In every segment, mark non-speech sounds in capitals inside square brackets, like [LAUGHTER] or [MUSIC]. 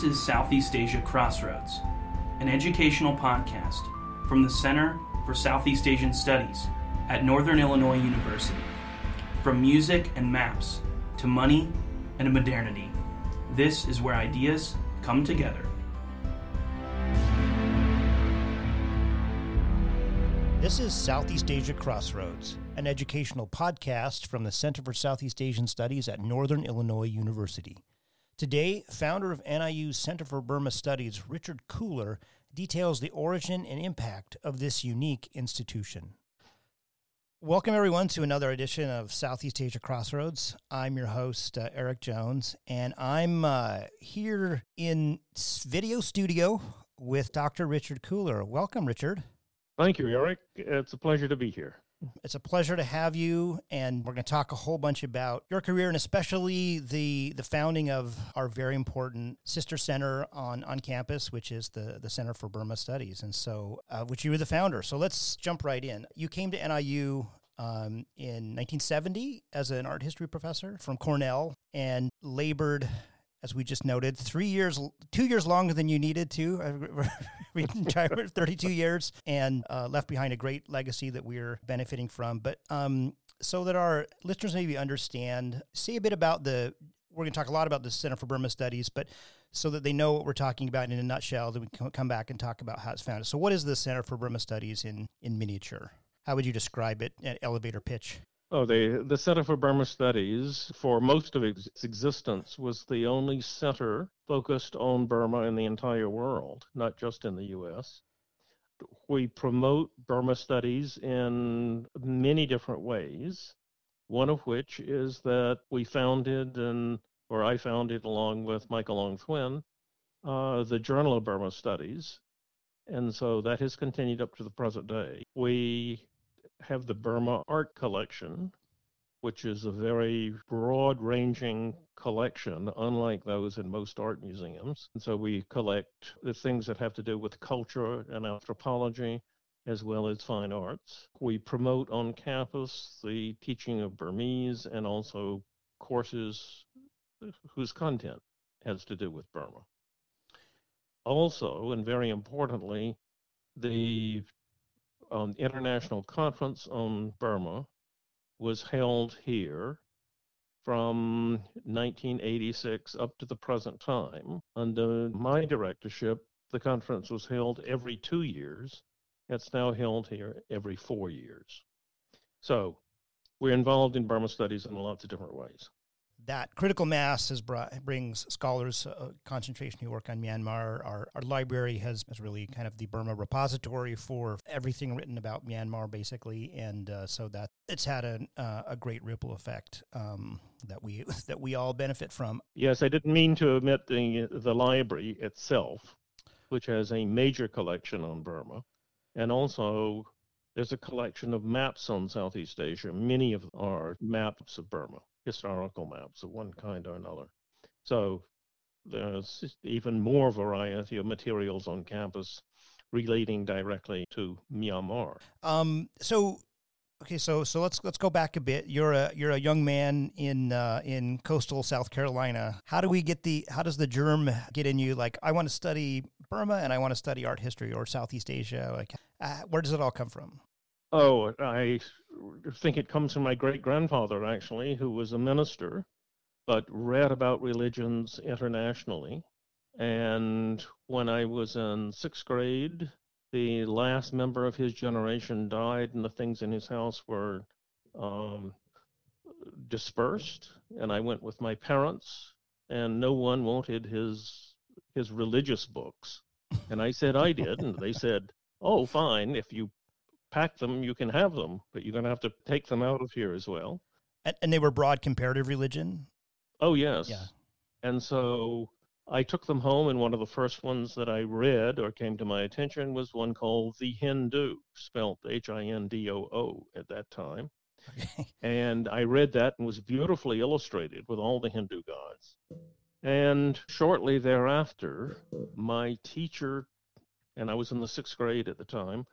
This is Southeast Asia Crossroads, an educational podcast from the Center for Southeast Asian Studies at Northern Illinois University. From music and maps to money and modernity, this is where ideas come together. This is Southeast Asia Crossroads, an educational podcast from the Center for Southeast Asian Studies at Northern Illinois University. Today, founder of NIU's Center for Burma Studies, Richard Cooler, details the origin and impact of this unique institution. Welcome, everyone, to another edition of Southeast Asia Crossroads. I'm your host, uh, Eric Jones, and I'm uh, here in video studio with Dr. Richard Cooler. Welcome, Richard. Thank you, Eric. It's a pleasure to be here. It's a pleasure to have you, and we're going to talk a whole bunch about your career and especially the the founding of our very important sister center on on campus, which is the the Center for Burma Studies, and so uh, which you were the founder. So let's jump right in. You came to NIU um, in 1970 as an art history professor from Cornell and labored as we just noted, three years, two years longer than you needed to. [LAUGHS] we tried [LAUGHS] 32 years and uh, left behind a great legacy that we're benefiting from. But um, so that our listeners maybe understand, say a bit about the. We're going to talk a lot about the Center for Burma Studies, but so that they know what we're talking about in a nutshell, then we can come back and talk about how it's founded. So, what is the Center for Burma Studies in in miniature? How would you describe it at elevator pitch? Oh, the the Center for Burma Studies, for most of its existence, was the only center focused on Burma in the entire world, not just in the U.S. We promote Burma studies in many different ways. One of which is that we founded and or I founded along with Michael Aung-Thwin, uh, the Journal of Burma Studies, and so that has continued up to the present day. We have the Burma Art Collection, which is a very broad ranging collection, unlike those in most art museums. And so we collect the things that have to do with culture and anthropology, as well as fine arts. We promote on campus the teaching of Burmese and also courses whose content has to do with Burma. Also, and very importantly, the um, International Conference on Burma was held here from 1986 up to the present time. Under my directorship, the conference was held every two years. It's now held here every four years. So we're involved in Burma studies in lots of different ways that critical mass has brought brings scholars uh, concentration who work on Myanmar. Our, our library has, has really kind of the Burma repository for everything written about Myanmar, basically, and uh, so that it's had a uh, a great ripple effect um, that we [LAUGHS] that we all benefit from. Yes, I didn't mean to omit the the library itself, which has a major collection on Burma, and also there's a collection of maps on Southeast Asia. Many of our maps of Burma historical maps of one kind or another. So there's even more variety of materials on campus relating directly to Myanmar. Um, so okay, so so let's let's go back a bit. You're a you're a young man in uh, in coastal South Carolina. How do we get the how does the germ get in you? Like I want to study Burma and I want to study art history or Southeast Asia. Like uh, where does it all come from? Oh, I think it comes from my great grandfather, actually, who was a minister, but read about religions internationally. And when I was in sixth grade, the last member of his generation died, and the things in his house were um, dispersed. And I went with my parents, and no one wanted his his religious books. And I said I did, and they said, "Oh, fine. If you pack them, you can have them, but you're going to have to take them out of here as well. And, and they were broad comparative religion? Oh, yes. Yeah. And so I took them home, and one of the first ones that I read or came to my attention was one called The Hindu, spelled H I N D O O at that time. Okay. [LAUGHS] And I read that and was beautifully illustrated with all the Hindu gods. And shortly thereafter, my teacher, and I was in the sixth grade at the time,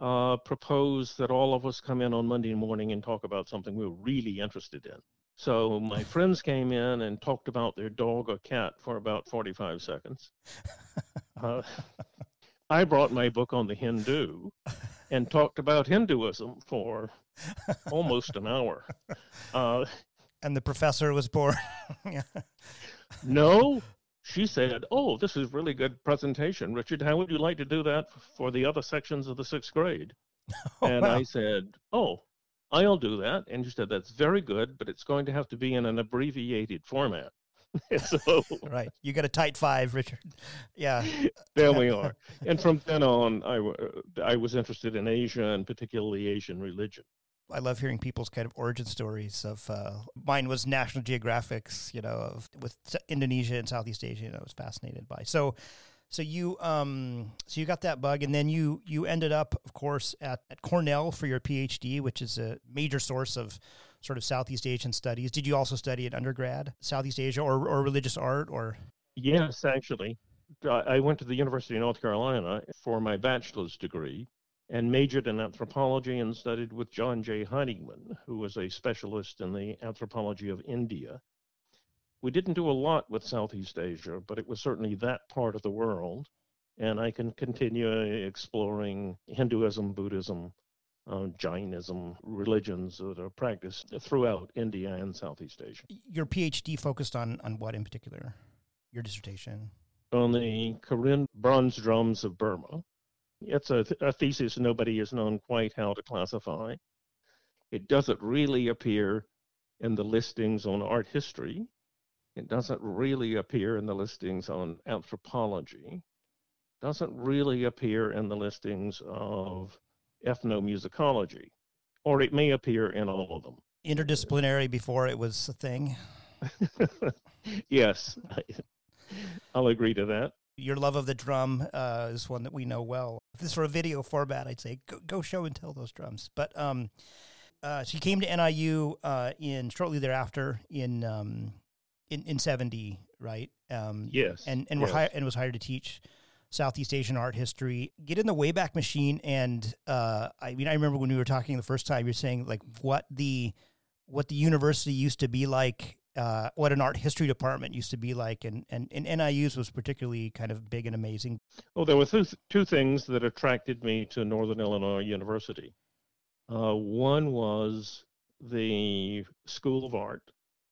uh, proposed that all of us come in on Monday morning and talk about something we were really interested in. So my [LAUGHS] friends came in and talked about their dog or cat for about 45 seconds. Uh, [LAUGHS] I brought my book on the Hindu and talked about Hinduism for almost an hour. [LAUGHS] Uh, and the professor was born. no, she said, "Oh, this is really good presentation, Richard. How would you like to do that for the other sections of the sixth grade?" [LAUGHS] Oh, and wow. I said, "Oh, I'll do that." And she said, "That's very good, but it's going to have to be in an abbreviated format." [LAUGHS] so [LAUGHS] right, you got a tight five, Richard. Yeah, there we are. And from then on, I, uh, I was interested in Asia and particularly Asian religion. I love hearing people's kind of origin stories. Of uh, mine was National Geographic's, you know, of, with Indonesia and Southeast Asia. And I was fascinated by. So, so you um so you got that bug, and then you you ended up, of course, at, at Cornell for your PhD, which is a major source of sort of Southeast Asian studies. Did you also study at undergrad Southeast Asia or, or religious art or? Yes, actually. I went to the University of North Carolina for my bachelor's degree and majored in anthropology and studied with John J. Heidigman, who was a specialist in the anthropology of India. We didn't do a lot with Southeast Asia, but it was certainly that part of the world. And I can continue exploring Hinduism, Buddhism, uh, Jainism religions that are practiced throughout India and Southeast Asia. Your PhD focused on, on what in particular? Your dissertation? On the Karen bronze drums of Burma. It's a, a thesis nobody has known quite how to classify. It doesn't really appear in the listings on art history. It doesn't really appear in the listings on anthropology. Doesn't really appear in the listings of ethnomusicology, or it may appear in all of them. Interdisciplinary before it was a thing. [LAUGHS] yes, [LAUGHS] I'll agree to that. Your love of the drum uh, is one that we know well. If this were a video format, I'd say go, go show and tell those drums. But um, uh, you came to NIU uh, in shortly thereafter in um, in in seventy, right? Um, yes. And and yes. were hi- and was hired to teach Southeast Asian art history. Get in the Wayback Machine, and uh, I mean, I remember when we were talking the first time, you're saying like what the what the university used to be like, uh, what an art history department used to be like, and and, and NIU's was particularly kind of big and amazing. Well, there were two things that attracted me to Northern Illinois University. Uh, one was the School of Art.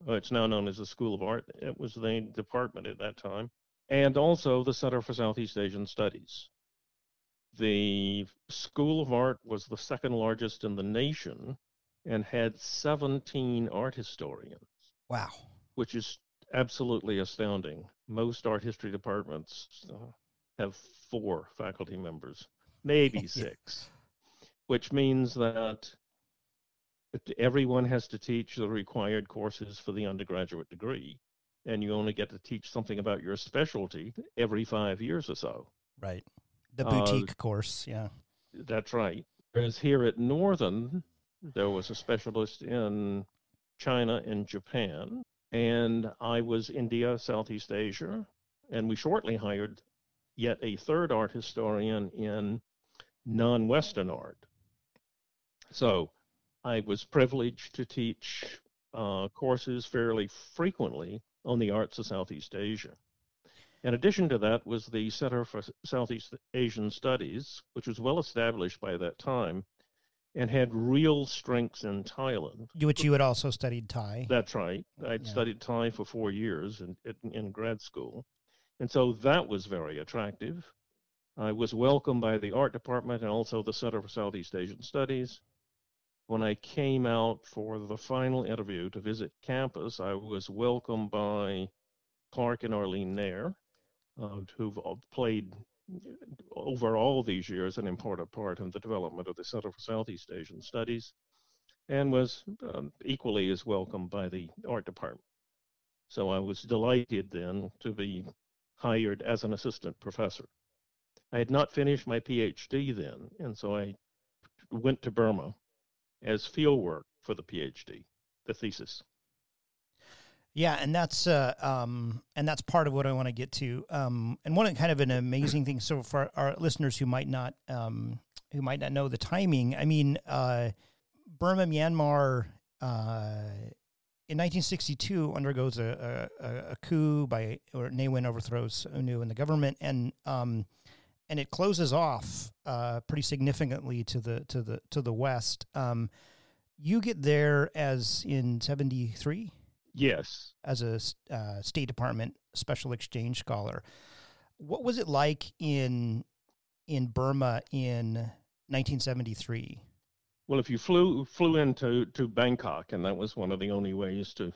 it's now known as the School of Art. It was the department at that time and also the Center for Southeast Asian Studies. The School of Art was the second largest in the nation and had 17 art historians. Wow. Which is absolutely astounding. Most art history departments uh, have four faculty members, maybe [LAUGHS] six, which means that everyone has to teach the required courses for the undergraduate degree and you only get to teach something about your specialty every five years or so. Right. The boutique uh, course, yeah. That's right. Whereas here at Northern, there was a specialist in China and Japan, and I was India, Southeast Asia, and we shortly hired yet a third art historian in non Western art. So I was privileged to teach uh, courses fairly frequently on the arts of Southeast Asia. In addition to that was the Center for Southeast Asian Studies, which was well established by that time and had real strengths in Thailand. Which you had also studied Thai. That's right. I'd yeah. studied Thai for four years in, in, in grad school. And so that was very attractive. I was welcomed by the art department and also the Center for Southeast Asian Studies when I came out for the final interview to visit campus, I was welcomed by Clark and Arlene Neher, uh, who've played over all these years an important part in the development of the Center for Southeast Asian Studies, and was um, equally as welcomed by the art department. So I was delighted then to be hired as an assistant professor. I had not finished my PhD then, and so I went to Burma as field work for the PhD, the thesis. Yeah, and that's uh, um, and that's part of what I want to get to. Um, and one kind of an amazing thing. So for our listeners who might not um, who might not know the timing, I mean, uh, Burma, Myanmar, uh, in 1962 undergoes a, a, a coup by or Ne Win overthrows U Nu and the government, and um, and it closes off uh, pretty significantly to the to the to the west. Um, you get there as in 73 Yes. as a uh, State Department special exchange scholar. What was it like in in Burma in 1973? Well, if you flew flew into to Bangkok, and that was one of the only ways to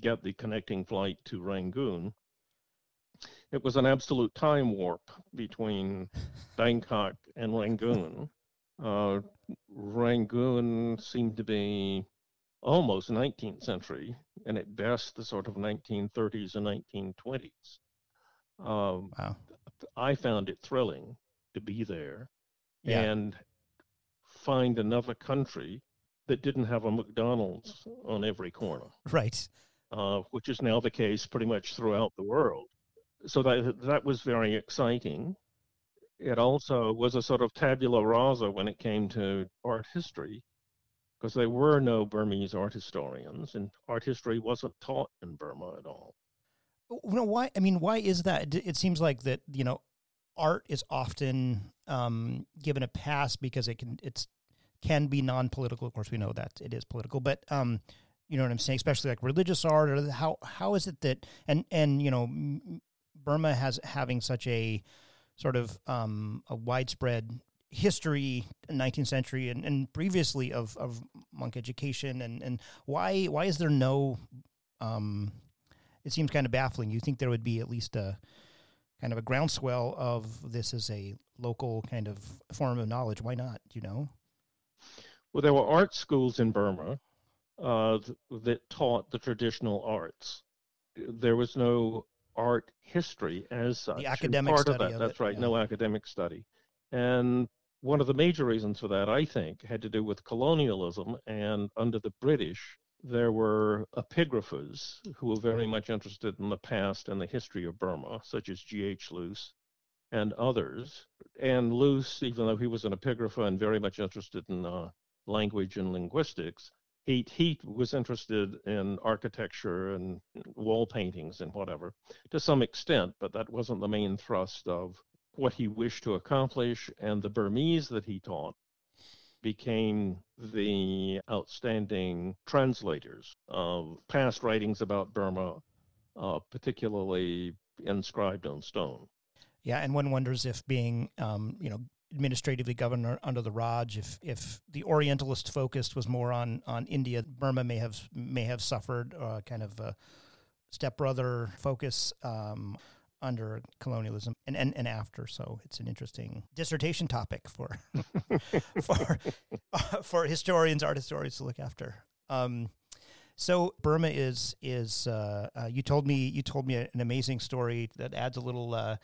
get the connecting flight to Rangoon, it was an absolute time warp between [LAUGHS] Bangkok and Rangoon. Uh, Rangoon seemed to be almost 19th century, and at best the sort of 1930s and 1920s. Um, Wow. I found it thrilling to be there Yeah. and find another country that didn't have a McDonald's on every corner, Right. uh, which is now the case pretty much throughout the world. So that that was very exciting. It also was a sort of tabula rasa when it came to art history, because there were no Burmese art historians, and art history wasn't taught in Burma at all. You know why? I mean, why is that? It- seems like that. You know, art is often um, given a pass because it can it's can be non-political. Of course, we know that it is political, but um, you know what I'm saying. Especially like religious art, or how how is it that and and you know, Burma has having such a sort of um, a widespread history 19th century and, and previously of, of monk education and, and why why is there no um, it seems kind of baffling. You think there would be at least a kind of a groundswell of this as a local kind of form of knowledge. Why not? You know? Well, there were art schools in Burma uh, th- that taught the traditional arts. There was no art history as such. and academic part study of that. of That's it, right, yeah. no academic study. And one of the major reasons for that, I think, had to do with colonialism. And under the British, there were epigraphers who were very much interested in the past and the history of Burma, such as G.H. Luce and others. And Luce, even though he was an epigrapher and very much interested in uh, language and linguistics, he, he was interested in architecture and wall paintings and whatever to some extent, but that wasn't the main thrust of what he wished to accomplish. And the Burmese that he taught became the outstanding translators of past writings about Burma, uh, particularly inscribed on stone. Yeah, and one wonders if being, um, you know, administratively governor under the Raj, if if the Orientalist focus was more on on India, Burma may have may have suffered uh, kind of a stepbrother focus um, under colonialism and, and and after. So it's an interesting dissertation topic for [LAUGHS] for [LAUGHS] for historians, art historians to look after. Um, so Burma is is uh, uh, you told me you told me an amazing story that adds a little uh,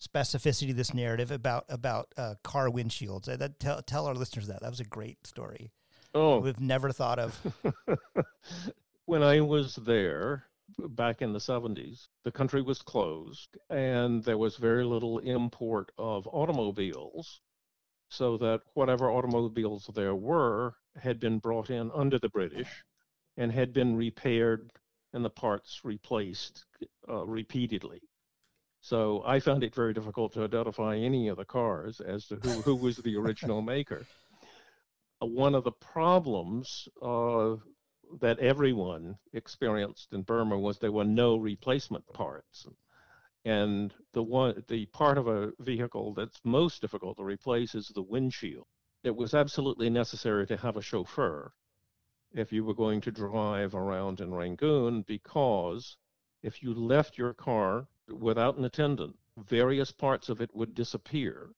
specificity to this narrative about about uh, car windshields. Uh, That tell tell our listeners that that was a great story. Oh, We've never thought of. [LAUGHS] when I was there back in the 70s, the country was closed and there was very little import of automobiles, so that whatever automobiles there were had been brought in under the British and had been repaired and the parts replaced uh, repeatedly. So I found it very difficult to identify any of the cars as to who, who was the original [LAUGHS] maker. Uh, One of the problems uh, that everyone experienced in Burma was there were no replacement parts. And the one the part of a vehicle that's most difficult to replace is the windshield. It was absolutely necessary to have a chauffeur if you were going to drive around in Rangoon because if you left your car without an attendant, various parts of it would disappear.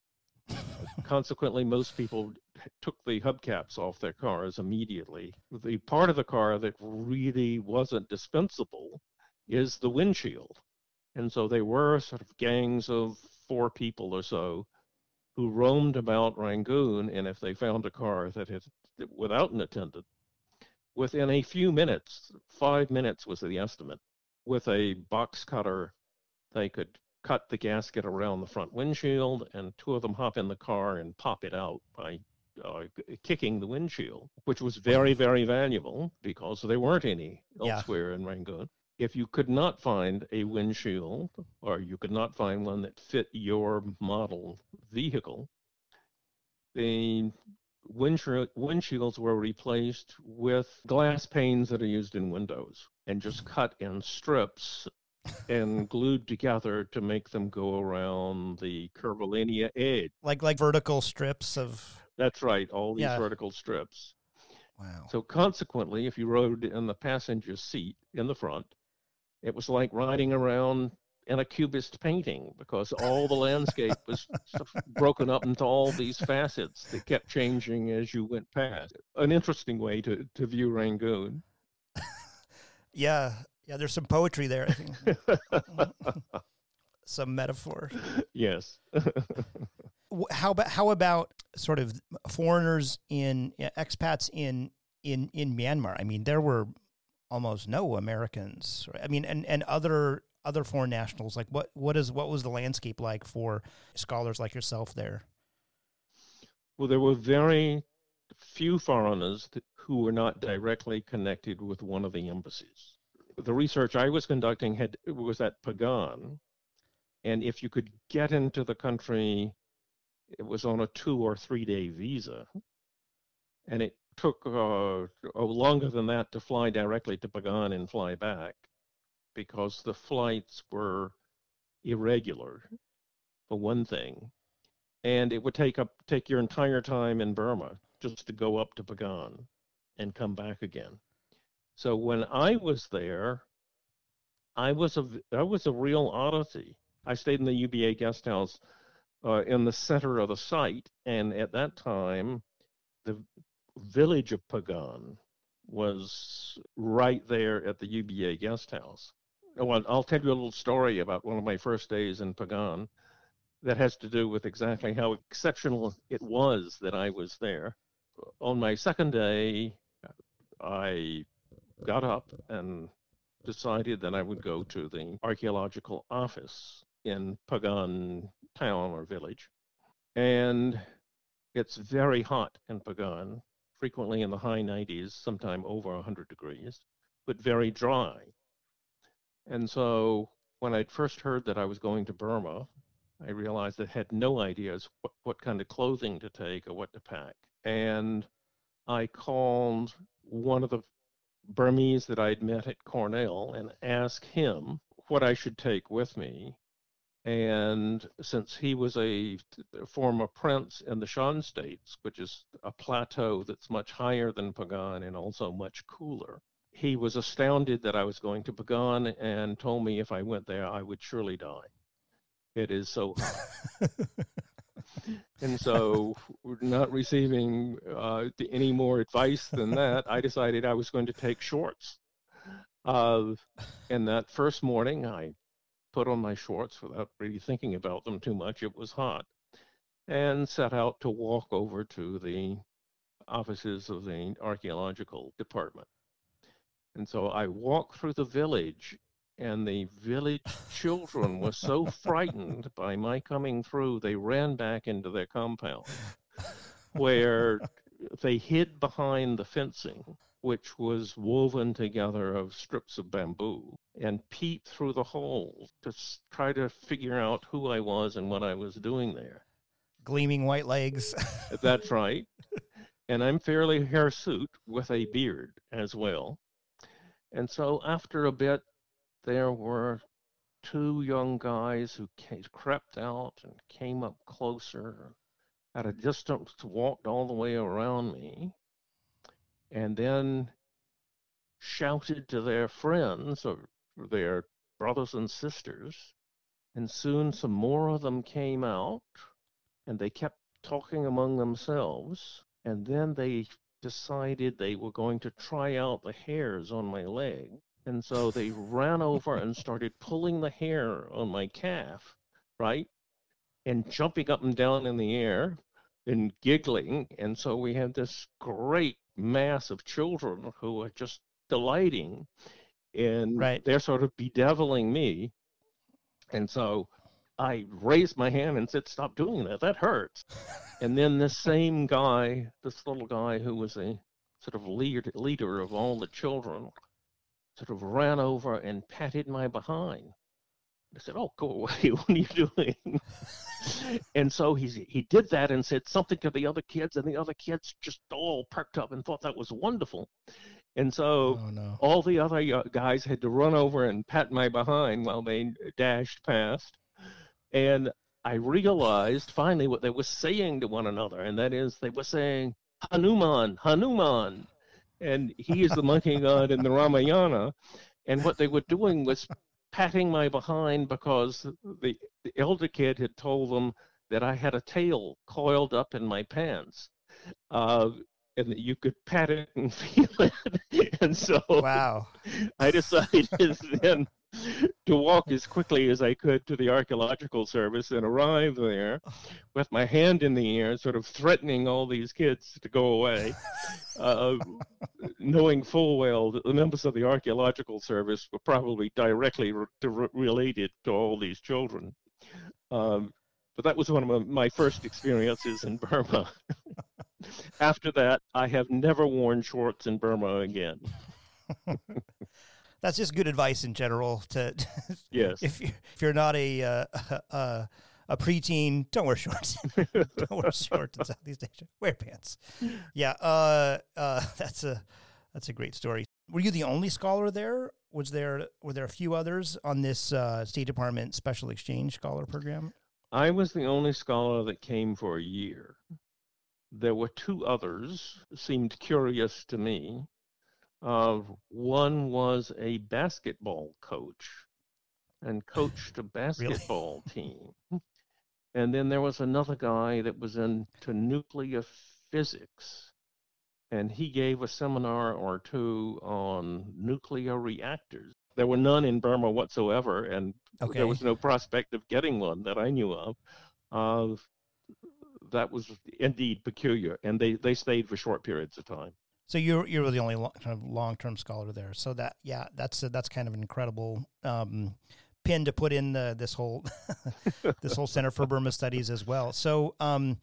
Consequently, most people took the hubcaps off their cars immediately. The part of the car that really wasn't dispensable is the windshield. And so they were sort of gangs of four people or so who roamed about Rangoon, and if they found a car that had without an attendant, within a few minutes, five minutes was the estimate, with a box cutter, they could cut the gasket around the front windshield, and two of them hop in the car and pop it out by uh, kicking the windshield, which was very, very valuable because there weren't any Yeah. elsewhere in Rangoon. If you could not find a windshield or you could not find one that fit your model vehicle, the windshield, windshields were replaced with glass panes that are used in windows and just cut in strips and [LAUGHS] glued together to make them go around the curvilinear edge. Like like vertical strips of That's right, all these Yeah. vertical strips. wow. So consequently, if you rode in the passenger seat in the front, it was like riding around in a cubist painting because all the landscape was [LAUGHS] broken up into all these facets that kept changing as you went past. An interesting way to, to view Rangoon. [LAUGHS] Yeah. Yeah, there's some poetry there, I think. [LAUGHS] some metaphor. yes. How about how about sort of foreigners in expats in in in Myanmar? I mean, there were almost no Americans. right? I mean, and and other other foreign nationals. Like, what what is what was the landscape like for scholars like yourself there? Well, there were very few foreigners who were not directly connected with one of the embassies. The research I was conducting had was at Pagan, and if you could get into the country, it was on a two or three day visa, and it took uh, oh, longer than that to fly directly to Pagan and fly back, because the flights were irregular, for one thing, and it would take up take your entire time in Burma just to go up to Pagan and come back again. So when I was there, I was a I was a real oddity. I stayed in the UBA guest house uh, in the center of the site, and at that time, the village of Pagan was right there at the UBA guest house. Well, I'll tell you a little story about one of my first days in Pagan that has to do with exactly how exceptional it was that I was there. On my second day, I got up and decided that I would go to the archaeological office in Pagan town or village. And it's very hot in Pagan, frequently in the high 90s, sometime over 100 degrees, but very dry. And so when I'd first heard that I was going to Burma, I realized I had no ideas what, what kind of clothing to take or what to pack. And I called one of the Burmese that I'd met at Cornell and asked him what I should take with me. And since he was a former prince in the Shan states, which is a plateau that's much higher than Pagan and also much cooler, he was astounded that I was going to Pagan and told me if I went there, I would surely die. It is so hot. and so, not receiving uh, any more advice than that, I decided I was going to take shorts. Uh, and that first morning, I put on my shorts without really thinking about them too much. It was hot. And set out to walk over to the offices of the archaeological department. And so I walked through the village, and the village children were so frightened by my coming through, they ran back into their compound where [LAUGHS] they hid behind the fencing, which was woven together of strips of bamboo, and peeped through the hole to try to figure out who I was and what I was doing there. Gleaming white legs. [LAUGHS] That's right. And I'm fairly hirsute with a beard as well. And so after a bit, there were two young guys who came, crept out and came up closer. At a distance, walked all the way around me, and then shouted to their friends or their brothers and sisters. And soon some more of them came out, and they kept talking among themselves. And then they decided they were going to try out the hairs on my leg. And so they ran over and started pulling the hair on my calf, right? And jumping up and down in the air and giggling. And so we had this great mass of children who are just delighting. And Right. they're sort of bedeviling me. And so I raised my hand and said, Stop doing that. That hurts. [LAUGHS] and then this same guy, this little guy who was a sort of lead, leader of all the children, sort of ran over and patted my behind. I said, "Oh, go [LAUGHS] away! What are you doing?" [LAUGHS] and so he he did that and said something to the other kids, and the other kids just all perked up and thought that was wonderful. And so Oh no. all the other uh, guys had to run over and pat my behind while they dashed past. And I realized finally what they were saying to one another, and that is they were saying, Hanuman, Hanuman. And he is the monkey god in the [LAUGHS] Ramayana. And what they were doing was patting my behind because the, the elder kid had told them that I had a tail coiled up in my pants. Uh, and that you could pat it and [LAUGHS] feel it. And so Wow. I decided [LAUGHS] then [LAUGHS] to walk as quickly as I could to the archaeological service and arrive there with my hand in the air, sort of threatening all these kids to go away, [LAUGHS] uh, knowing full well that the members of the archaeological service were probably directly re- to re- related to all these children. Um, but that was one of my, my first experiences in Burma. [LAUGHS] After that, I have never worn shorts in Burma again. That's just good advice in general. To Yes. [LAUGHS] if you're if you're not a uh, a, a preteen, don't wear shorts. [LAUGHS] don't wear shorts in Southeast Asia. Wear pants. Yeah. Uh. Uh. [LAUGHS] That's a that's a great story. Were you the only scholar there? Was there were there a few others on this uh, State Department Special Exchange Scholar Program? I was the only scholar that came for a year. There were two others seemed curious to me. Uh, one was a basketball coach and coached a [LAUGHS] basketball team. And then there was another guy that was into nuclear physics. And he gave a seminar or two on nuclear reactors. There were none in Burma whatsoever, and Okay. there was no prospect of getting one that I knew of. Uh, that was indeed peculiar, and they, they stayed for short periods of time. So you're you're the only kind of long term scholar there. So that yeah, that's that's kind of an incredible um, pin to put in the, this whole [LAUGHS] this whole Center for Burma Studies as well. So um,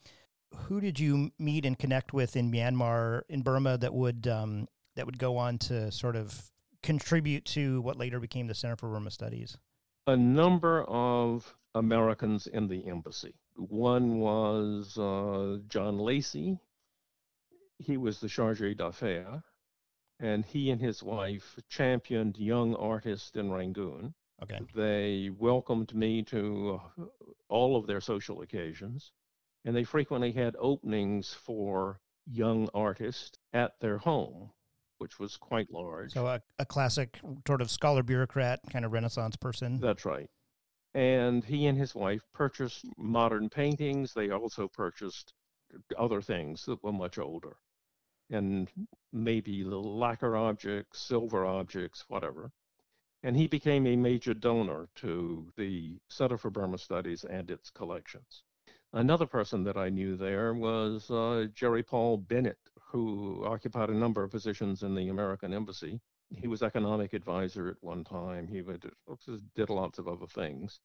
who did you meet and connect with in Myanmar in Burma that would um, that would go on to sort of contribute to what later became the Center for Burma Studies? A number of Americans in the embassy. One was uh, John Lacey. He was the chargé d'affaires, and he and his wife championed young artists in Rangoon. Okay. They welcomed me to uh, all of their social occasions, and they frequently had openings for young artists at their home, which was quite large. So a, a classic sort of scholar bureaucrat kind of Renaissance person. That's right. And he and his wife purchased modern paintings. They also purchased other things that were much older, and maybe lacquer objects, silver objects, whatever. And he became a major donor to the Center for Burma Studies and its collections. Another person that I knew there was uh, Jerry Paul Bennett, who occupied a number of positions in the American Embassy. He was economic advisor at one time. He did lots of other things.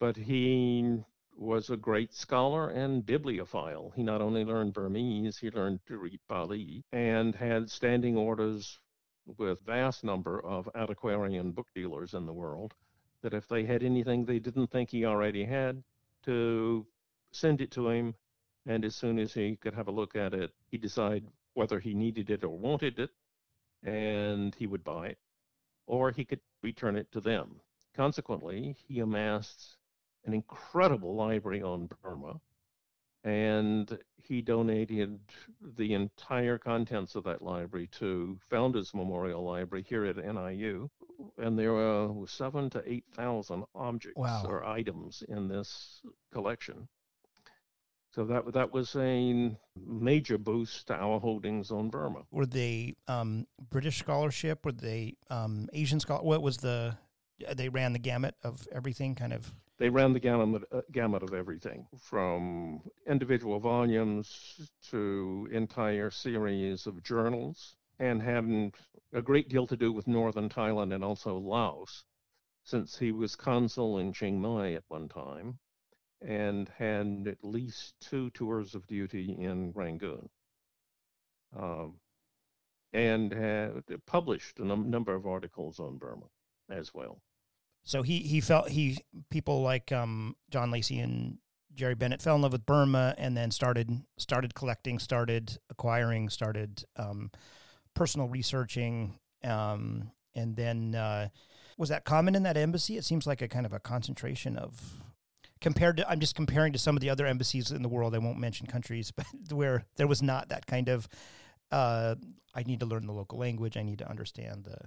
But he was a great scholar and bibliophile. He not only learned Burmese, he learned to read Pali and had standing orders with vast number of antiquarian book dealers in the world that if they had anything they didn't think he already had, to send it to him, and as soon as he could have a look at it, he'd decide whether he needed it or wanted it, and he would buy it, or he could return it to them. Consequently, he amassed an incredible library on Burma, and he donated the entire contents of that library to Founders Memorial Library here at NIU, and there are seven to eight thousand objects Wow. or items in this collection. So that that was a major boost to our holdings on Burma. Were they um, British scholarship? Were they um, Asian scholar? What was the? They ran the gamut of everything, kind of. They ran the gamut, uh, gamut of everything from individual volumes to entire series of journals and had a great deal to do with northern Thailand and also Laos. since he was consul in Chiang Mai at one time and had at least two tours of duty in Rangoon. Um, and had published a num- number of articles on Burma as well. So he he felt he people like um, John Lacey and Jerry Bennett fell in love with Burma and then started started collecting, started acquiring, started um, personal researching, um, and then uh, was that common in that embassy? It seems like a kind of a concentration of compared to I'm just comparing to some of the other embassies in the world. I won't mention countries, [LAUGHS] but where there was not that kind of uh, I need to learn the local language. I need to understand the.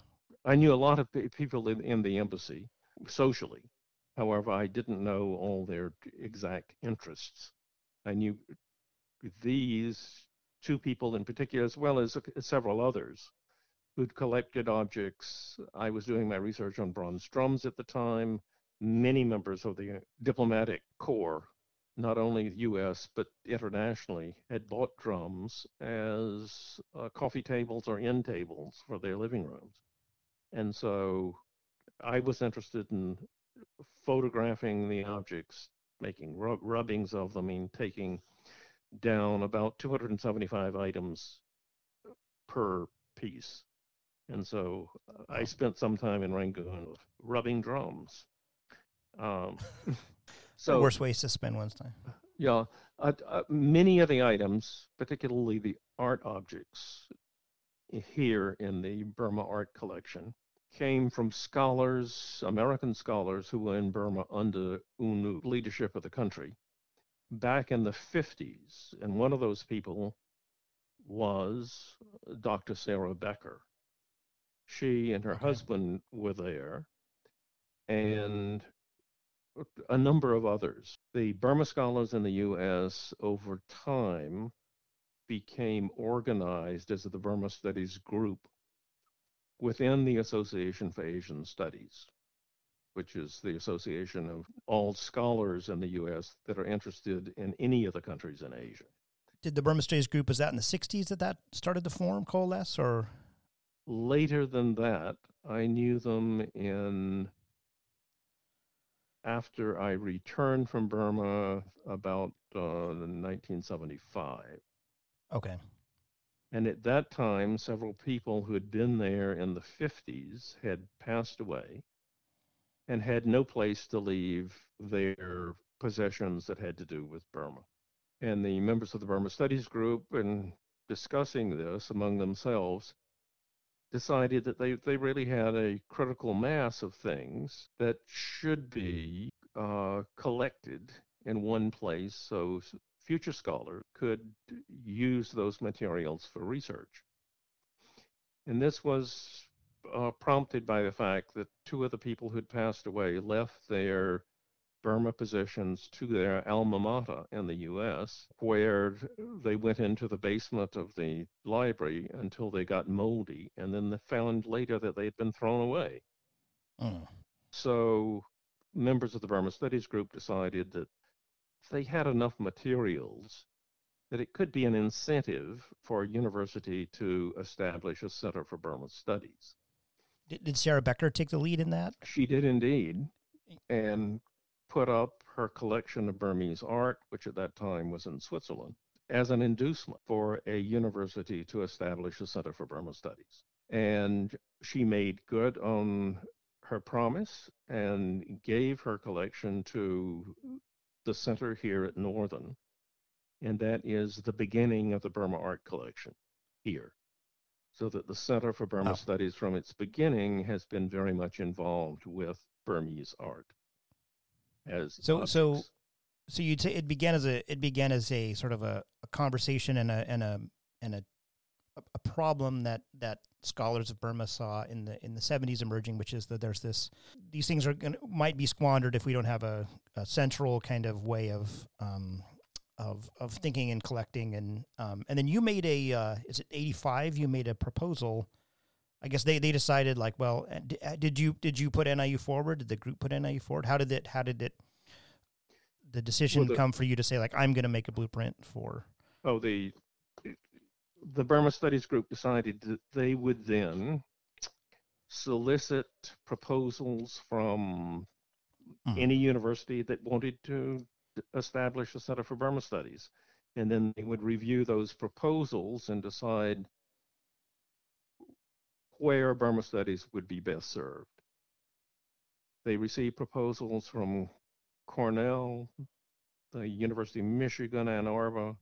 I knew a lot of people in, in the embassy socially. However, I didn't know all their exact interests. I knew these two people in particular, as well as several others who'd collected objects. I was doing my research on bronze drums at the time. Many members of the diplomatic corps, not only US but internationally, had bought drums as uh, coffee tables or end tables for their living rooms. And so I was interested in photographing the objects, making rub- rubbings of them, and taking down about 275 items per piece. And so uh, I spent some time in Rangoon rubbing drums. Um, [LAUGHS] [LAUGHS] so the worst ways to spend one's time. Yeah, uh, uh, many of the items, particularly the art objects here in the Burma art collection, came from scholars, American scholars who were in Burma under U Nu leadership of the country back in the 50s. And one of those people was Dr. Sarah Bekker. She and her okay. husband were there, mm-hmm. and a number of others. The Burma scholars in the U.S. over time became organized as the Burma Studies Group within the Association for Asian Studies, which is the association of all scholars in the U.S. that are interested in any of the countries in Asia. Did the Burma Studies Group, was that in the 60s that that started to form, coalesce, or? Later than that, I knew them in after I returned from Burma about uh, 1975. Okay. And at that time, several people who had been there in the 50s had passed away and had no place to leave their possessions that had to do with Burma. And the members of the Burma Studies Group, in discussing this among themselves, decided that they, they really had a critical mass of things that should be uh, collected in one place so future scholars could use those materials for research. And this was uh, prompted by the fact that two of the people who'd passed away left their Burma positions to their alma mater in the U.S., where they went into the basement of the library until they got moldy, and then they found later that they had been thrown away. Mm. So members of the Burma Studies Group decided that they had enough materials that it could be an incentive for a university to establish a Center for Burma Studies. Did, did Sarah Bekker take the lead in that? She did indeed, and put up her collection of Burmese art, which at that time was in Switzerland, as an inducement for a university to establish a Center for Burma Studies. And she made good on her promise and gave her collection to the center here at Northern, and that is the beginning of the Burma Art Collection here. So that the Center for Burma oh. Studies from its beginning has been very much involved with Burmese art. As so, objects. so, so you t- it began as a it began as a sort of a, a conversation and a and a and a a problem that that scholars of Burma saw in the in the 70s emerging, which is that there's this these things are gonna, might be squandered if we don't have a, a central kind of way of um, of of thinking and collecting and um, and then you made a uh, is it 85 you made a proposal? I guess they, they decided like well uh, uh, did you did you put NIU forward? Did the group put NIU forward? How did it how did it the decision well, the, come for you to say like I'm going to make a blueprint for oh the the Burma Studies Group decided that they would then solicit proposals from Mhm. any university that wanted to establish a Center for Burma Studies. And then they would review those proposals and decide where Burma Studies would be best served. They received proposals from Cornell, the University of Michigan, Ann Arbor,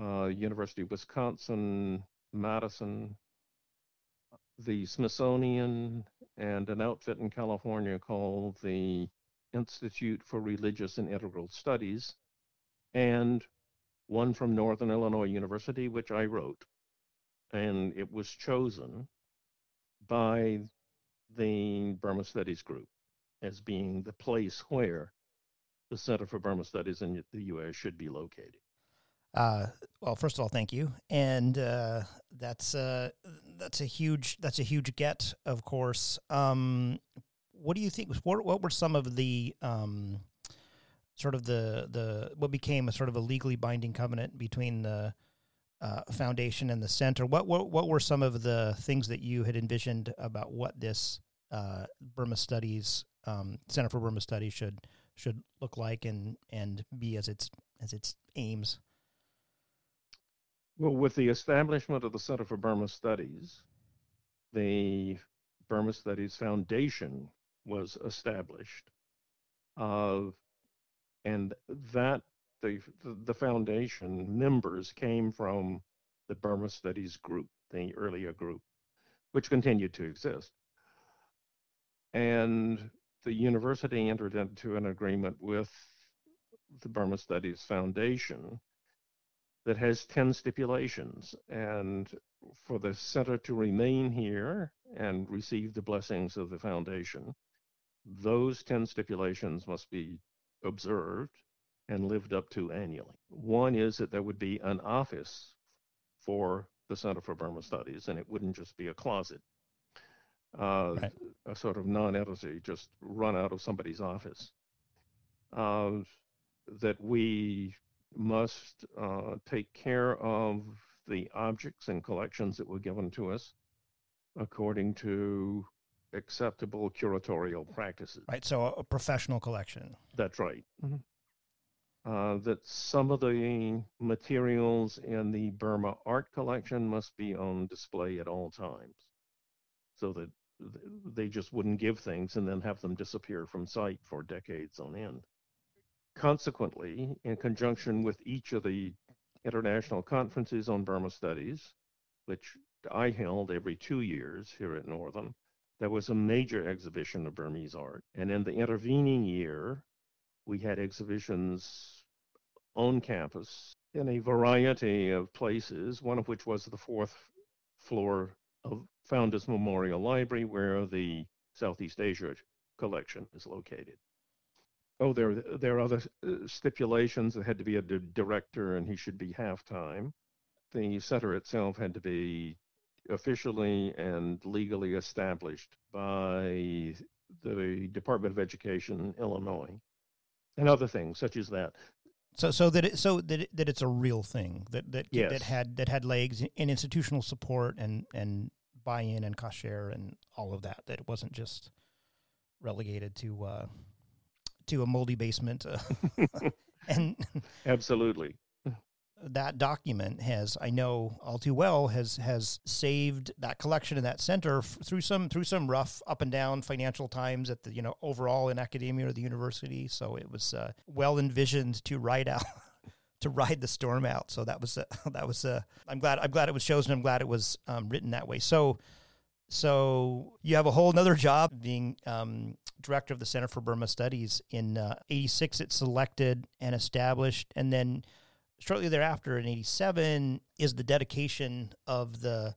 uh, University of Wisconsin, Madison, the Smithsonian, and an outfit in California called the Institute for Religious and Integral Studies, and one from Northern Illinois University, which I wrote. And it was chosen by the Burma Studies Group as being the place where the Center for Burma Studies in the U.S. should be located. Uh, well, first of all, thank you, and uh, that's uh, that's a huge that's a huge get, of course. Um, what do you think? What what were some of the um, sort of the the what became a sort of a legally binding covenant between the uh, foundation and the center? What what what were some of the things that you had envisioned about what this uh, Burma Studies um, Center for Burma Studies should should look like and and be as its as its aims? Well, with the establishment of the Center for Burma Studies, the Burma Studies Foundation was established. Uh, and that the the foundation members came from the Burma Studies group, the earlier group, which continued to exist. And the university entered into an agreement with the Burma Studies Foundation that has 10 stipulations. And for the center to remain here and receive the blessings of the foundation, those 10 stipulations must be observed and lived up to annually. One is that there would be an office for the Center for Burma Studies, and it wouldn't just be a closet, uh, Right. a sort of non-entity just run out of somebody's office. Uh, that we must uh, take care of the objects and collections that were given to us according to acceptable curatorial practices. Right. So a professional collection. That's right. Uh, that some of the materials in the Burma art collection must be on display at all times so that they just wouldn't give things and then have them disappear from sight for decades on end. Consequently, in conjunction with each of the international conferences on Burma studies, which I held every two years here at Northern, there was a major exhibition of Burmese art. And in the intervening year, we had exhibitions on campus in a variety of places, one of which was the fourth floor of Founders Memorial Library, where the Southeast Asia collection is located. Oh, there, there are other uh, stipulations. There had to be a d- director, and he should be half time. The center itself had to be officially and legally established by the Department of Education, Illinois, and other things such as that. So so that it, so that it, that it's a real thing that that Yes. that had that had legs and institutional support and and buy-in and cost share and all of that. That it wasn't just relegated to uh, to a moldy basement. Uh, [LAUGHS] [LAUGHS] and Absolutely. that document has I know all too well has has saved that collection in that center f- through some through some rough up and down financial times at the you know overall in academia or the university so it was uh, well envisioned to ride out [LAUGHS] to ride the storm out so that was uh, that was uh, I'm glad I'm glad it was chosen I'm glad it was um, written that way so so you have a whole nother job being um, director of the Center for Burma Studies. In uh, '86, it's selected and established, and then shortly thereafter, in '87, is the dedication of the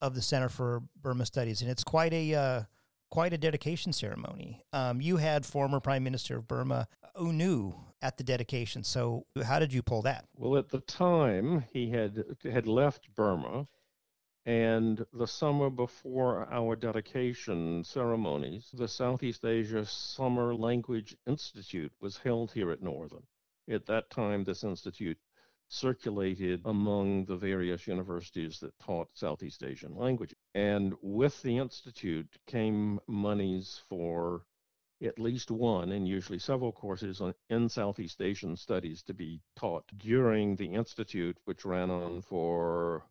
of the Center for Burma Studies, and it's quite a uh, quite a dedication ceremony. Um, you had former Prime Minister of Burma U Nu at the dedication. So how did you pull that? Well, at the time, he had had left Burma, and the summer before our dedication ceremonies, the Southeast Asia Summer Language Institute was held here at Northern. At that time, this institute circulated among the various universities that taught Southeast Asian languages. And with the Institute came monies for at least one and usually several courses on, in Southeast Asian studies to be taught during the Institute, which ran on for,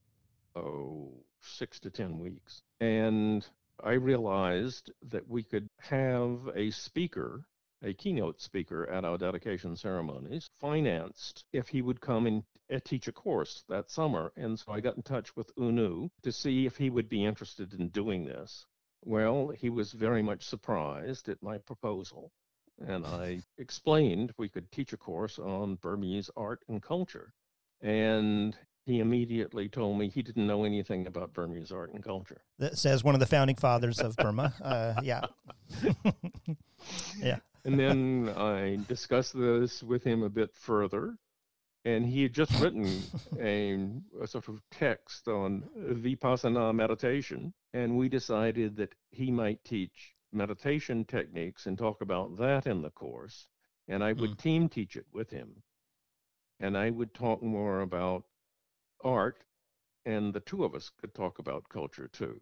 oh, six to 10 weeks. And I realized that we could have a speaker a keynote speaker at our dedication ceremonies, financed if he would come and teach a course that summer. And so I got in touch with U Nu to see if he would be interested in doing this. Well, he was very much surprised at my proposal. And I explained we could teach a course on Burmese art and culture. And he immediately told me he didn't know anything about Burmese art and culture. That says one of the founding fathers of Burma. Uh, yeah. [LAUGHS] yeah. And then I discussed this with him a bit further. And he had just written a, a sort of text on Vipassana meditation. And we decided that he might teach meditation techniques and talk about that in the course. And I would mm. team teach it with him. And I would talk more about art, and the two of us could talk about culture too.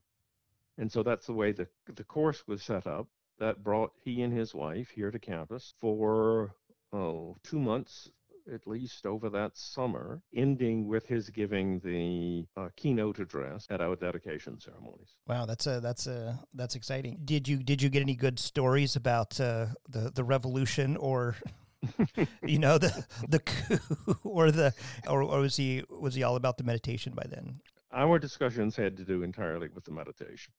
And so that's the way the, the course was set up that brought he and his wife here to campus for oh, two months at least over that summer, ending with his giving the uh, keynote address at our dedication ceremonies. Wow, that's a that's a that's exciting. Did you did you get any good stories about uh, the the revolution or? [LAUGHS] you know the the coup or the or, or was he was he all about the meditation by then our discussions had to do entirely with the meditation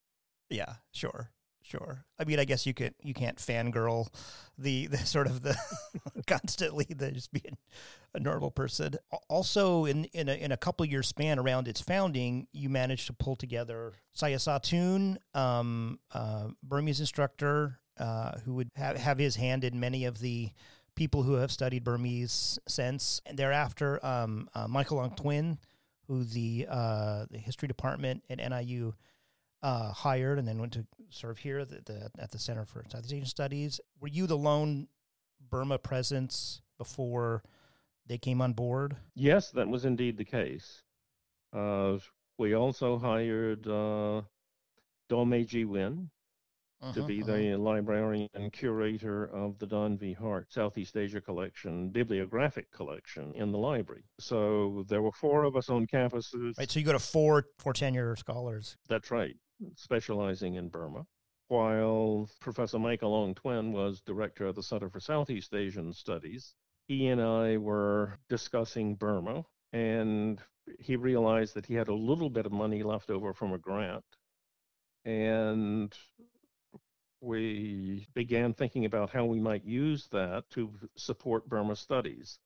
yeah sure Sure. I mean, I guess you could you can't fangirl the the sort of the [LAUGHS] constantly the just being a normal person. Also, in in a, in a couple year span around its founding, you managed to pull together Saya Saw Tun, um, uh, Burmese instructor, uh, who would have have his hand in many of the people who have studied Burmese since. And thereafter, um, uh, Michael Aung-Thwin, who the uh, the history department at NIU uh, hired and then went to serve here at the, at the Center for Southeast Asian Studies. Were you the lone Burma presence before they came on board? Yes, that was indeed the case. Uh, we also hired uh, Meiji Win uh-huh, to be uh-huh. the librarian and curator of the Don V. Hart Southeast Asia Collection, bibliographic collection in the library. So there were four of us on campuses. Right, so you go to four four tenure scholars. That's right specializing in Burma, while Professor Michael Aung-Thwin was director of the Center for Southeast Asian Studies. He and I were discussing Burma, and he realized that he had a little bit of money left over from a grant. And we began thinking about how we might use that to support Burma studies.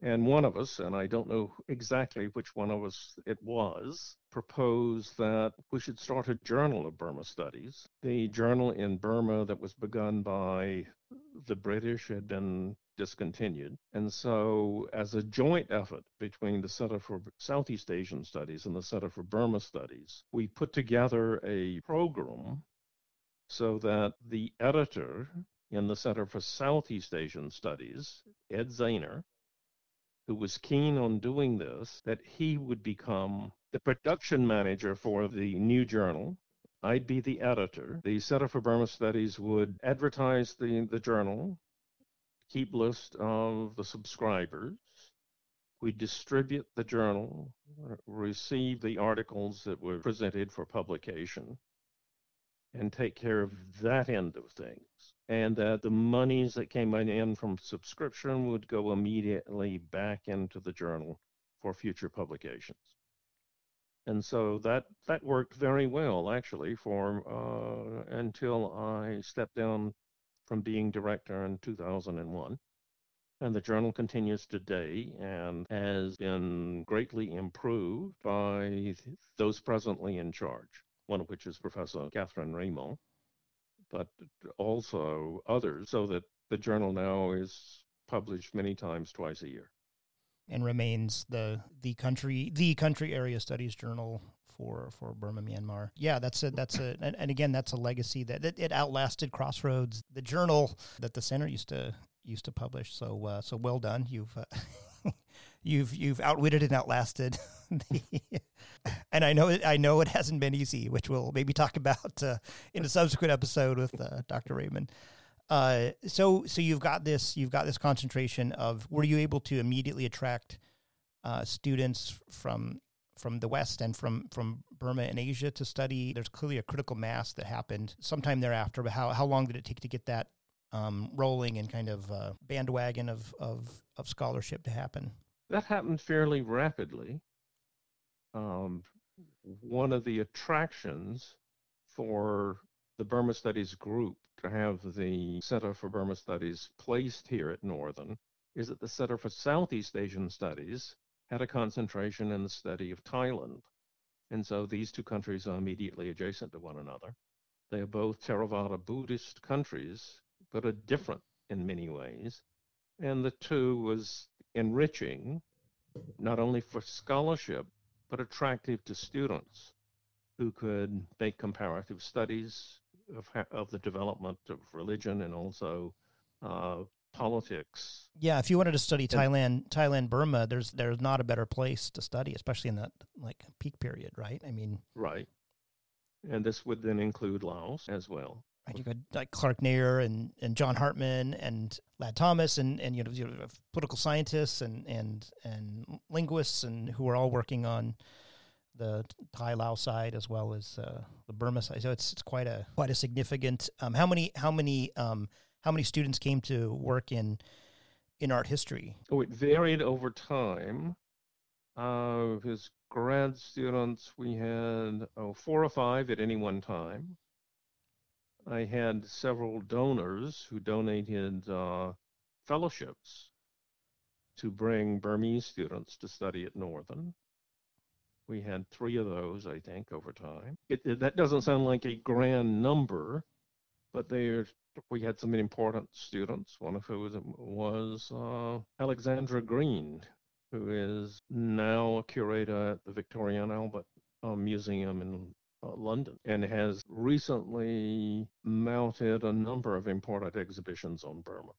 And one of us, and I don't know exactly which one of us it was, proposed that we should start a journal of Burma studies. The journal in Burma that was begun by the British had been discontinued. And so, as a joint effort between the Center for Southeast Asian Studies and the Center for Burma Studies, we put together a program so that the editor in the Center for Southeast Asian Studies, Ed Zahner, who was keen on doing this, that he would become the production manager for the new journal. I'd be the editor. The Center for Burma Studies would advertise the, the journal, keep list of the subscribers. We distribute the journal, receive the articles that were presented for publication, and take care of that end of things and that the monies that came in from subscription would go immediately back into the journal for future publications. And so that that worked very well actually for uh, until I stepped down from being director in 2001. And the journal continues today and has been greatly improved by those presently in charge, one of which is Professor Catherine Raymond but also others, so that the journal now is published many times twice a year. And remains the the country the country area studies journal for for Burma Myanmar. Yeah, that's a that's a and, and again that's a legacy that, that it outlasted Crossroads, the journal that the center used to used to publish. So uh, so well done. You've uh, [LAUGHS] you've you've outwitted and outlasted [LAUGHS] the, [LAUGHS] and I know it, I know it hasn't been easy, which we'll maybe talk about uh, in a subsequent episode with uh, Dr. Raymond. Uh, so so you've got this you've got this concentration of were you able to immediately attract uh, students from from the West and from from Burma and Asia to study? There's clearly a critical mass that happened sometime thereafter. But how how long did it take to get that um, rolling and kind of uh, bandwagon of, of of scholarship to happen? That happened fairly rapidly. Um, one of the attractions for the Burma Studies group to have the Center for Burma Studies placed here at Northern is that the Center for Southeast Asian Studies had a concentration in the study of Thailand. And so these two countries are immediately adjacent to one another. They are both Theravada Buddhist countries, but are different in many ways. And the two was enriching, not only for scholarship, but attractive to students who could make comparative studies of, of the development of religion and also uh, politics. Yeah, if you wanted to study Thailand, Thailand, Burma, there's there's not a better place to study, especially in that like peak period, right? I mean, right. And this would then include Laos as well. Right, you got like Clark Neher and, and John Hartmann and Ladd Thomas and, and you know, you know political scientists and, and and linguists and who are all working on the Thai Lao side as well as uh, the Burma side. So it's it's quite a quite a significant. Um, how many how many um, how many students came to work in in art history? Oh, it varied over time. Uh, his grad students, we had oh, four or five at any one time. I had several donors who donated uh, fellowships to bring Burmese students to study at Northern. We had three of those, I think, over time. It, it, that doesn't sound like a grand number, but we had some important students. One of whom was uh, Alexandra Green, who is now a curator at the Victoria and Albert uh, Museum in uh, London and has recently mounted a number of important exhibitions on Burma.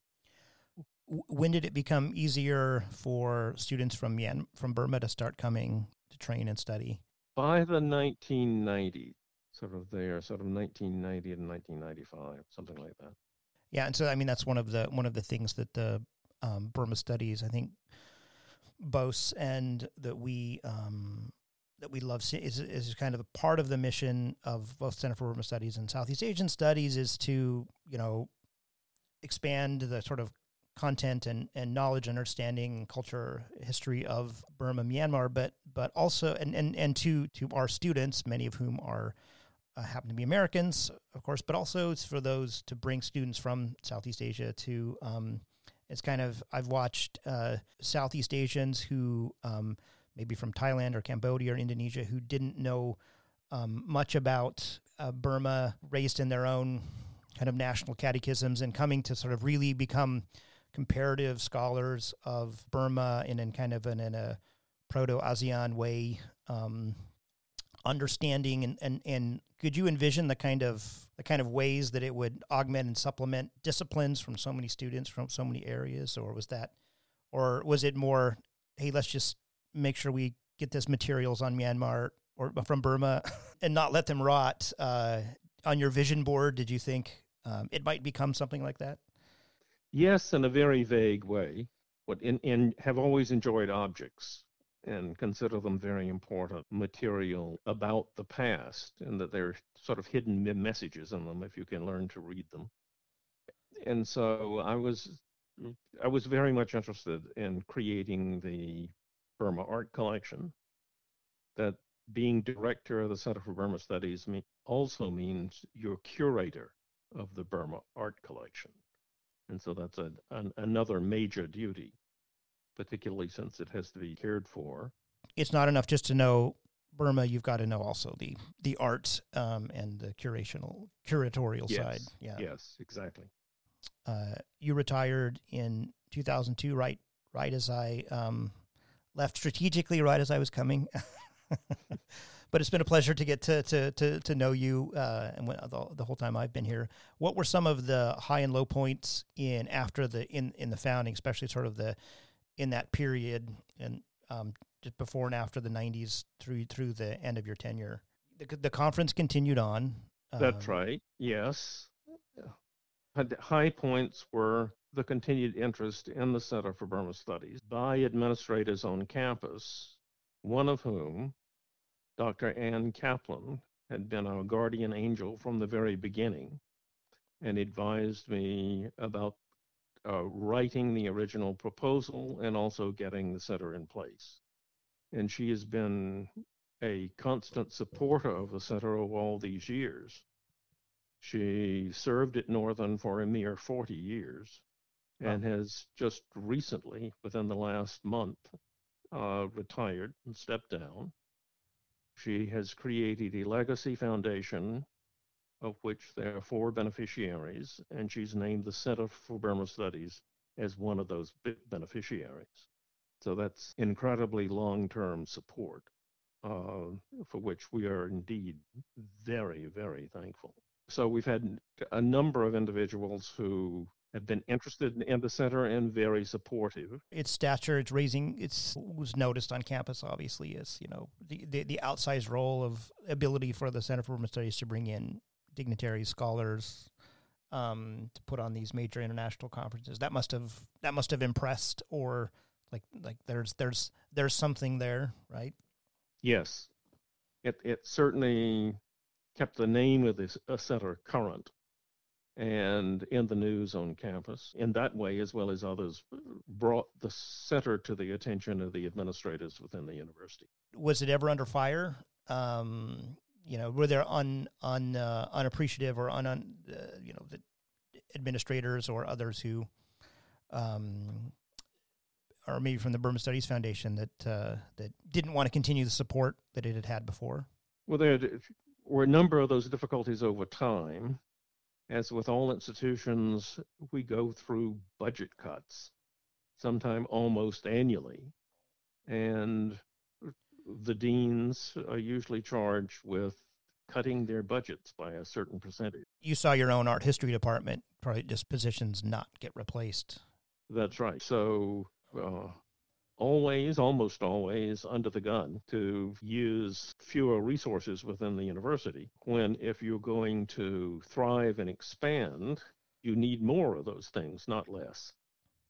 When did it become easier for students from Myan- from Burma to start coming to train and study? By the 1990s, sort of there, sort of 1990 and 1995, something like that. Yeah, and so I mean that's one of the one of the things that the um, Burma studies I think boasts and that we um, that we love is is kind of a part of the mission of both Center for Burma Studies and Southeast Asian Studies is to you know expand the sort of content and, and knowledge, understanding, culture, history of Burma, Myanmar, but but also and and and to to our students, many of whom are uh, happen to be Americans, of course, but also it's for those to bring students from Southeast Asia to. Um, it's kind of I've watched uh, Southeast Asians who um, maybe from Thailand or Cambodia or Indonesia who didn't know um, much about uh, Burma, raised in their own kind of national catechisms, and coming to sort of really become comparative scholars of Burma in, in kind of an, in a proto ASEAN way. Um, understanding and, and and could you envision the kind of the kind of ways that it would augment and supplement disciplines from so many students from so many areas or was that or was it more hey let's just make sure we get this materials on Myanmar or from Burma [LAUGHS] and not let them rot uh, on your vision board did you think um, it might become something like that yes in a very vague way but in, in have always enjoyed objects and consider them very important material about the past, and that there are sort of hidden messages in them if you can learn to read them. And so I was I was very much interested in creating the Burma art collection. That being director of the Center for Burma Studies also means you're curator of the Burma art collection. And so that's a, an, another major duty particularly since it has to be cared for. It's not enough just to know Burma. You've got to know also the the arts um, and the curational curatorial yes. side. Yeah. Yes, exactly. Uh, you retired in 2002, right? Right as I um, left strategically, right as I was coming. [LAUGHS] but it's been a pleasure to get to to to, to know you uh, and the, the, whole time I've been here. What were some of the high and low points in after the in in the founding, especially sort of the in that period and um, just before and after the '90s through through the end of your tenure. The, the conference continued on. That's um, right. Yes. High points were the continued interest in the Center for Burma Studies by administrators on campus, one of whom, Dr. Ann Kaplan, had been our guardian angel from the very beginning and advised me about uh, writing the original proposal and also getting the center in place. And she has been a constant supporter of the center over all these years. She served at Northern for a mere 40 years and has just recently, within the last month, uh, retired and stepped down. She has created a legacy foundation of which there are four beneficiaries, and she's named the Center for Burma Studies as one of those beneficiaries. So that's incredibly long term support, uh, for which we are indeed very, very thankful. So we've had a number of individuals who have been interested in the center and very supportive. Its stature, its raising, it's was noticed on campus. Obviously, is you know the, the, the outsized role of ability for the Center for Burma Studies to bring in dignitaries, scholars, um, to put on these major international conferences. That must have that must have impressed, or like like there's there's there's something there, right? Yes, it it certainly kept the name of this uh, center current and in the news on campus. In that way, as well as others, brought the center to the attention of the administrators within the university. Was it ever under fire? Um, you know, were there un, un uh, unappreciative or un, un uh, you know, the administrators or others who, um, or maybe from the Burma Studies Foundation that uh, that didn't want to continue the support that it had had before? Well, there were a number of those difficulties over time. As with all institutions, we go through budget cuts, sometime almost annually. And the deans are usually charged with cutting their budgets by a certain percentage. You saw your own art history department probably just positions not get replaced. That's right. So uh, always, almost always, under the gun to use fewer resources within the university. When if you're going to thrive and expand, you need more of those things, not less.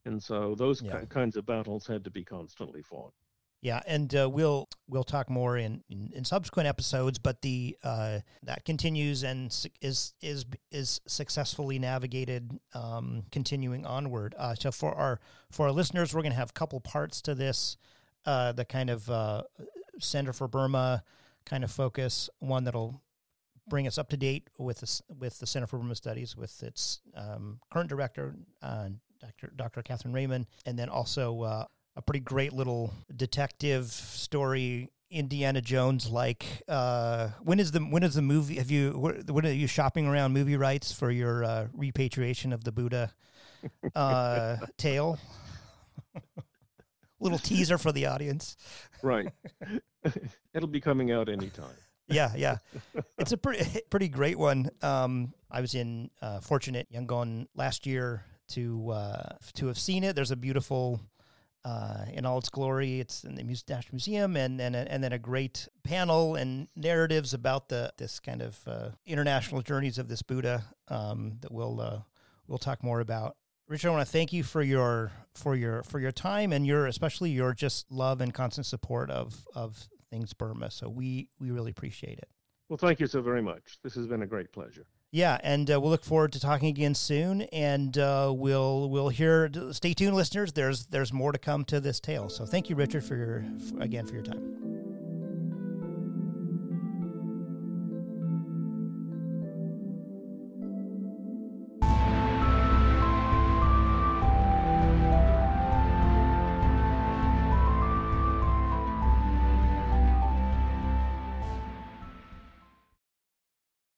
And so those yeah. kinds of battles had to be constantly fought. Yeah, and uh, we'll we'll talk more in, in, in subsequent episodes, but the uh, that continues and is is is successfully navigated, um, continuing onward. Uh, so for our for our listeners, we're going to have a couple parts to this, uh, the kind of uh, Center for Burma kind of focus. One that'll bring us up to date with the, with the Center for Burma Studies, with its um, current director, uh, Dr. Dr. Catherine Raymond, and then also a pretty great little detective story Indiana Jones like. Uh, when is the when is the movie? Have you when are you shopping around movie rights for your uh, repatriation of the Buddha uh, [LAUGHS] tale? [LAUGHS] little teaser for the audience. Right. [LAUGHS] It'll be coming out anytime. yeah, yeah. It's a pretty pretty great one. Um, I was in uh, fortunate Yangon last year to uh, to have seen it. There's a beautiful uh, in all its glory. It's in the National Museum, and and and then a great panel and narratives about the this kind of uh, international journeys of this Buddha um, that we'll uh, we'll talk more about. Richard, I want to thank you for your for your for your time and your especially your just love and constant support of of things Burma. So we we really appreciate it. Well, thank you so very much. This has been a great pleasure. Yeah, and uh, we'll look forward to talking again soon, and uh, we'll we'll hear. Stay tuned, listeners. There's there's more to come to this tale. So thank you, Richard, for your again for your time.